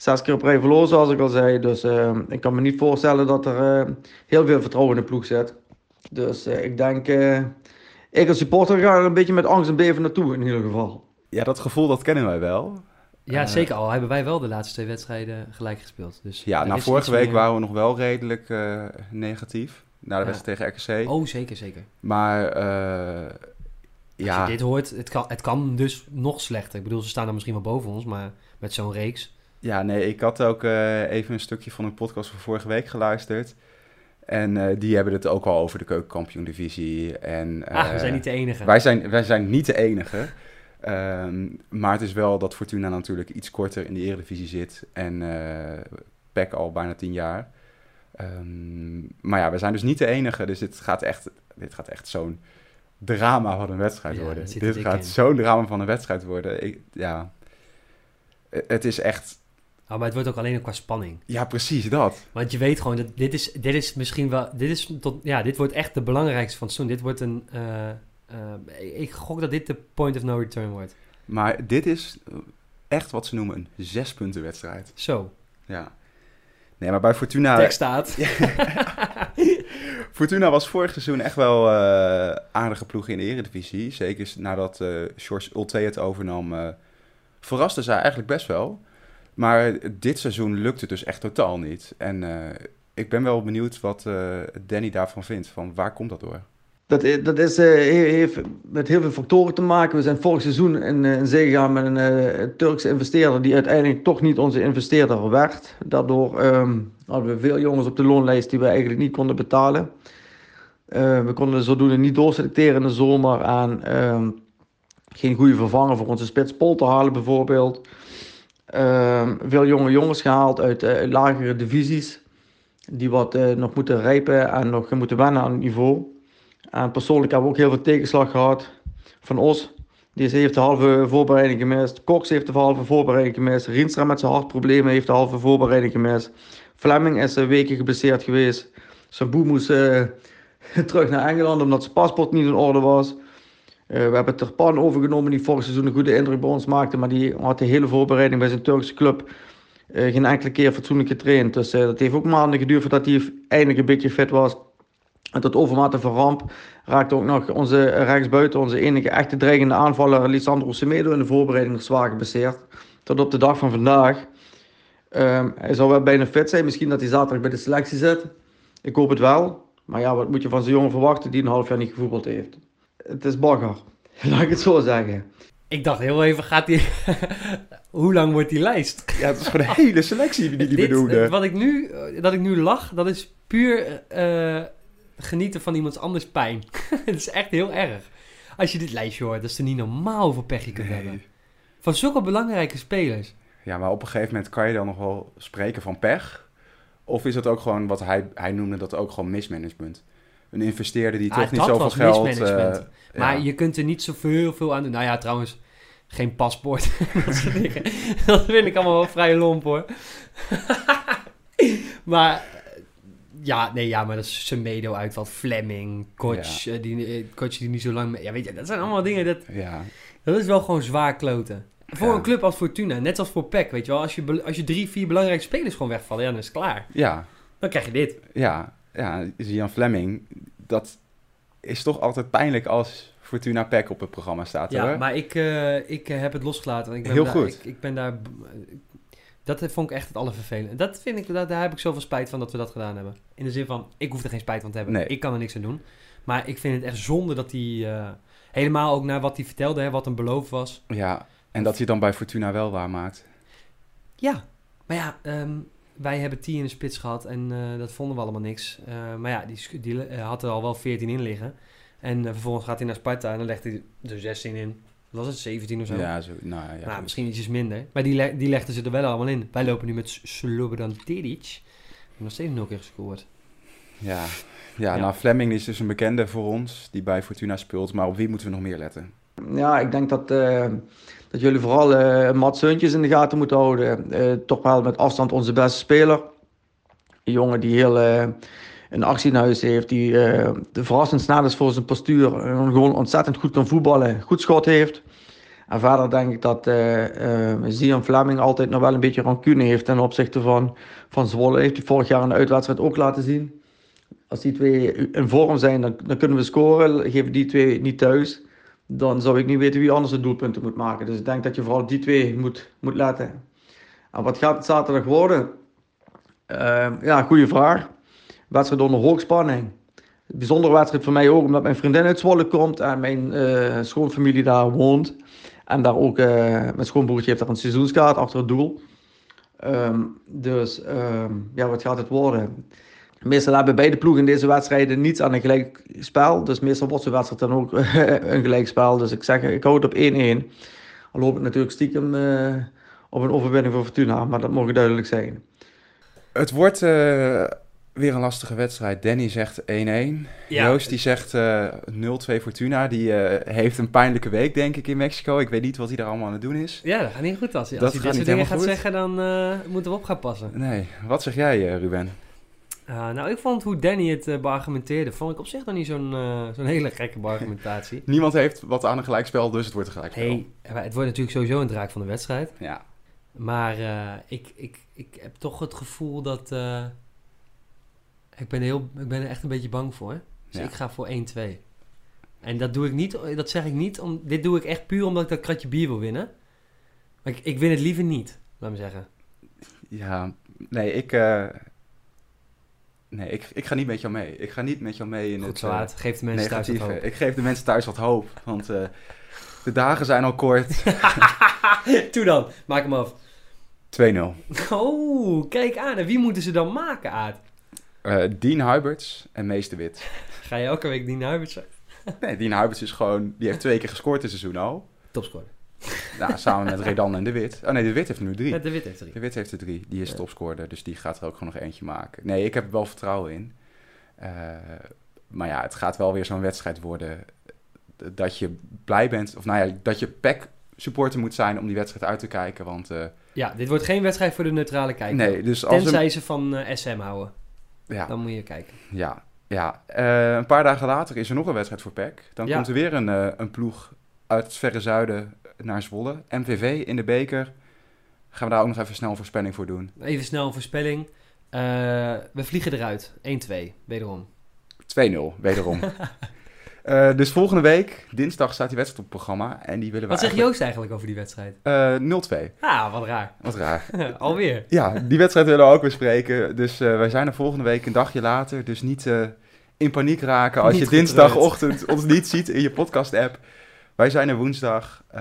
Zes keer op rij verloren, zoals ik al zei. Dus eh, ik kan me niet voorstellen dat er eh, heel veel vertrouwen in de ploeg zit. Dus eh, ik denk, eh, ik als supporter ga er een beetje met angst en beven naartoe in ieder geval. Ja, dat gevoel dat kennen wij wel. Ja, zeker al. Hebben wij wel de laatste twee wedstrijden gelijk gespeeld. Dus Ja, er nou vorige week meer- waren we nog wel redelijk eh, negatief. Na de Ja. wedstrijd tegen RKC. Oh, zeker, zeker. Maar eh, Als ja, je dit hoort, het kan, het kan dus nog slechter. Ik bedoel, ze staan er misschien wel boven ons, maar met zo'n reeks. Ja, nee, ik had ook eh, even een stukje van een podcast van vorige week geluisterd. En eh, die hebben het ook al over de keukenkampioen-divisie. En, Ah, we eh, zijn niet de enige. Wij zijn, wij zijn niet de enige. Ehm, maar het is wel dat Fortuna natuurlijk iets korter in de eredivisie zit. En eh PEC al bijna tien jaar. Ehm, maar ja, we zijn dus niet de enige. Dus dit gaat echt, dit gaat echt zo'n drama van een wedstrijd Ja, worden. Dit gaat zo'n drama van een wedstrijd worden. Ik, ja, Eh, het is echt... Oh, maar het wordt ook alleen qua spanning. Ja, precies dat. Want je weet gewoon dat dit is, dit is misschien wel. Dit, is tot, ja, dit wordt echt de belangrijkste van seizoen. Dit wordt een. eh, eh, ik gok dat dit de point of no return wordt. Maar dit is echt wat ze noemen een zespunten wedstrijd. Zo. Ja. Nee, maar bij Fortuna... Tekst staat. Fortuna was vorig seizoen echt wel eh, aardige ploeg in de eredivisie. Zeker nadat eh George Ulte het overnam, eh verraste zij eigenlijk best wel. Maar dit seizoen lukt het dus echt totaal niet. En eh, ik ben wel benieuwd wat eh, Danny daarvan vindt. Van waar komt dat door? Dat, dat is, eh, he- heeft met heel veel factoren te maken. We zijn vorig seizoen in, in zee gegaan met een Turkse investeerder die uiteindelijk toch niet onze investeerder werd. Daardoor ehm, hadden we veel jongens op de loonlijst die we eigenlijk niet konden betalen. We konden zodoende niet doorselecteren in de zomer en ehm, geen goede vervanger voor onze spits Pol te halen bijvoorbeeld. Ehm, veel jonge jongens gehaald uit eh, lagere divisies die wat eh, nog moeten rijpen en nog moeten wennen aan het niveau. En persoonlijk hebben we ook heel veel tegenslag gehad van Os. Die heeft de halve voorbereiding gemist. Cox heeft de halve voorbereiding gemist. Rienstra met zijn hartproblemen heeft de halve voorbereiding gemist. Fleming is een weken geblesseerd geweest. Zijn boe moest eh, terug naar Engeland omdat zijn paspoort niet in orde was. Eh, we hebben Terpan overgenomen die vorig seizoen een goede indruk bij ons maakte. Maar die had de hele voorbereiding bij zijn Turkse club eh, geen enkele keer fatsoenlijk getraind. Dus eh, dat heeft ook maanden geduurd voordat hij eindelijk een beetje fit was. En tot overmate van ramp raakte ook nog onze rechtsbuiten, onze enige echte dreigende aanvaller, Lisandro Semedo, in de voorbereiding zwaar geblesseerd. Tot op de dag van vandaag. Ehm, hij zal wel bijna fit zijn, misschien dat hij zaterdag bij de selectie zit. Ik hoop het wel. Maar ja, wat moet je van zo'n jongen verwachten die een half jaar niet gevoetbald heeft? Het is bagger, laat ik het zo zeggen. Ik dacht heel even, gaat die. Hoe lang wordt die lijst? Ja, het is gewoon een hele selectie die die Dit, bedoelde. eh, wat ik nu, eh, dat ik nu lach, dat is puur eh, genieten van iemands anders pijn. Het is echt heel erg. Als je dit lijstje hoort, dat is er niet normaal hoeveel pech je kunt Nee. hebben. Van zulke belangrijke spelers. Ja, maar op een gegeven moment kan je dan nog wel spreken van pech. Of is dat ook gewoon wat hij, hij noemde dat ook gewoon mismanagement? Een investeerder die Ah, toch niet zoveel geld... eh, Maar ja. je kunt er niet zoveel veel aan doen. Nou ja, trouwens, geen paspoort. dat soort. Dat vind ik allemaal wel vrij lomp hoor. maar eh, ja, nee, ja, maar dat is Semedo uitvalt. Fleming, coach, eh, die, coach die niet zo lang... mee- Ja, weet je, dat zijn allemaal dingen, dat, Ja, dat is wel gewoon zwaar kloten. Voor Ja. een club als Fortuna, net als voor PEC, weet je wel. Als je, als je drie, vier belangrijke spelers gewoon wegvallen, ja, dan is het klaar. ja, Dan krijg je dit. ja, ja. Jan Fleming, dat is toch altijd pijnlijk als Fortuna Pack op het programma staat, Ja, hoor. maar ik, eh, ik eh, heb het losgelaten. Ik ben Heel daar, goed. Ik, ik ben daar... Dat vond ik echt het allervervelend. Dat vind ik, daar, daar heb ik zoveel spijt van dat we dat gedaan hebben. In de zin van, ik hoef er geen spijt van te hebben. Nee. Ik kan er niks aan doen. Maar ik vind het echt zonde dat hij... eh, helemaal ook naar wat hij vertelde, hè, wat een beloof was. Ja, en dat hij dan bij Fortuna wel waarmaakt. Ja, maar ja, ehm, wij hebben 10 in de spits gehad en eh, dat vonden we allemaal niks. Eh, maar ja, die, die eh, had er al wel 14 in liggen. En eh, vervolgens gaat hij naar Sparta en dan legt hij er 16 in. Was het 17 of zo? Ja, zo, nou ja. nou, misschien ietsjes minder. Maar die, le- die legden ze er wel allemaal in. Wij lopen nu met Slobodan Tedic. Nog steeds nul keer gescoord. Ja. Ja, Ja. nou Fleming is dus een bekende voor ons die bij Fortuna speelt. Maar op wie moeten we nog meer letten? Ja, ik denk dat, eh, dat jullie vooral eh Mats in de gaten moeten houden. Eh, toch wel met afstand onze beste speler. Een jongen die heel eh, een actie in huis heeft. Die eh, de verrassend snel is voor zijn postuur. En gewoon ontzettend goed kan voetballen. Goed schot heeft. En verder denk ik dat eh eh Zian Fleming altijd nog wel een beetje rancune heeft ten opzichte van, van Zwolle. Heeft hij vorig jaar de uitwedstrijd ook laten zien. Als die twee in vorm zijn, dan, dan kunnen we scoren. Geven die twee niet thuis dan zou ik niet weten wie anders de doelpunten moet maken. Dus ik denk dat je vooral die twee moet, moet letten. En wat gaat het zaterdag worden? Ehm, ja, goede vraag. Wedstrijd onder hoogspanning. Bijzondere wedstrijd voor mij ook, omdat mijn vriendin uit Zwolle komt en mijn eh, schoonfamilie daar woont. En daar ook, eh, mijn schoonbroertje heeft daar een seizoenskaart achter het doel. Ehm, dus ehm, ja, wat gaat het worden? Meestal hebben beide ploegen in deze wedstrijden niets aan een gelijk spel. Dus meestal wordt zo'n wedstrijd dan ook een gelijk spel. Dus ik zeg, ik hou het op 1-1. Al hoop ik natuurlijk stiekem uh, op een overwinning voor Fortuna, maar dat mogen duidelijk zijn. Het wordt uh, weer een lastige wedstrijd. Danny zegt 1-1. Ja. Joost die zegt uh, 0-2 Fortuna. Die heeft een pijnlijke week, denk ik, in Mexico. Ik weet niet wat hij daar allemaal aan het doen is. Ja, dat gaat niet goed. Als, als hij dit soort dingen gaat goed. zeggen, dan moeten we op gaan passen. Nee. Wat zeg jij, Ruben? Uh, nou, ik vond hoe Danny het uh, beargumenteerde, vond ik op zich dan niet zo'n uh, zo'n hele gekke beargumentatie. Niemand heeft wat aan een gelijkspel, dus het wordt een gelijkspel. Hey, het wordt natuurlijk sowieso een draak van de wedstrijd. Ja. Maar ik, ik, ik heb toch het gevoel dat... ik, ben heel, ik ben er echt een beetje bang voor. Dus ja. ik ga voor 1-2. En dat doe ik niet, dat zeg ik niet, om, dit doe ik echt puur omdat ik dat kratje bier wil winnen. Maar ik, ik win het liever niet, laat me zeggen. Ja, nee, ik Nee, ik, ik ga niet met jou mee. Ik ga niet met jou mee in Goed het... Zo uh, geef de mensen thuis wat hoop. Ik geef de mensen thuis wat hoop. Want uh, de dagen zijn al kort. Toe dan. Maak hem af. 2-0. Oh, kijk aan. En wie moeten ze dan maken, Aad? Uh, Dean Huiberts en Mees de Wit. Ga je elke week Dean Huiberts Nee, Dean Huiberts is gewoon... Die heeft twee keer gescoord dit seizoen al. Topscorer. Nou, samen met Redan en De Wit. Oh nee, De Wit heeft nu drie. Ja, de Wit heeft er drie. De Wit heeft er drie. Die is ja. topscorer, dus die gaat er ook gewoon nog eentje maken. Nee, ik heb er wel vertrouwen in. Uh, maar ja, het gaat wel weer zo'n wedstrijd worden dat je blij bent. Of nou ja, dat je PEC supporter moet zijn om die wedstrijd uit te kijken. Want, uh, ja, dit wordt geen wedstrijd voor de neutrale kijker. Nee, dus als Tenzij ze van uh, SM houden. Ja. Dan moet je kijken. Ja, ja. Uh, een paar dagen later is er nog een wedstrijd voor PEC. Dan ja. komt er weer een, een ploeg uit het verre zuiden naar Zwolle. MVV in de beker. Gaan we daar ook nog even snel een voorspelling voor doen? Even snel een voorspelling. Uh, we vliegen eruit. 1-2, wederom. 2-0, wederom. uh, dus volgende week, dinsdag, staat die wedstrijd op het programma. En die willen we wat zegt Joost eigenlijk over die wedstrijd? Uh, 0-2. Ah, wat raar. Wat raar. Alweer. Ja, die wedstrijd willen we ook bespreken. Dus wij zijn er volgende week een dagje later. Dus niet in paniek raken als niet je dinsdagochtend ons niet ziet in je podcast-app. Wij zijn er woensdag. Uh,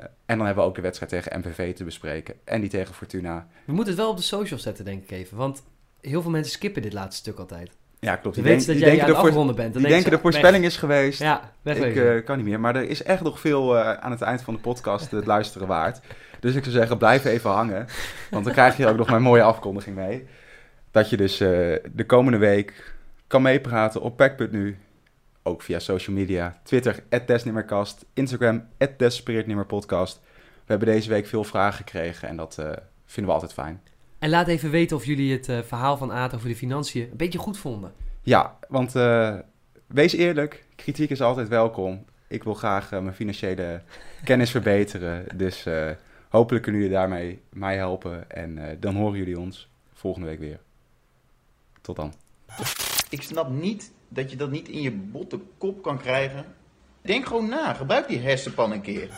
en dan hebben we ook de wedstrijd tegen MVV te bespreken. En die tegen Fortuna. We moeten het wel op de social zetten, denk ik even. Want heel veel mensen skippen dit laatste stuk altijd. Ja, klopt. Die, denk, dat jij denken de afronden bent. Die denken de voorspelling is geweest. Ja, Ik uh, kan niet meer. Maar er is echt nog veel uh, aan het eind van de podcast het luisteren waard. Dus ik zou zeggen, blijf even hangen. Want dan krijg je ook nog mijn mooie afkondiging mee. Dat je dus de komende week kan meepraten op pack.nu ook via social media. Twitter, Desnimmerkast. Instagram, Desspiritnimmerpodcast. We hebben deze week veel vragen gekregen en dat uh, vinden we altijd fijn. En laat even weten of jullie het uh, verhaal van Aad over de financiën een beetje goed vonden. Ja, want uh, wees eerlijk, kritiek is altijd welkom. Ik wil graag mijn financiële kennis verbeteren. Dus hopelijk kunnen jullie daarmee mij helpen. En dan horen jullie ons volgende week weer. Tot dan. Ik snap niet dat je dat niet in je botte kop kan krijgen. Denk gewoon na, gebruik die hersenpan een keer.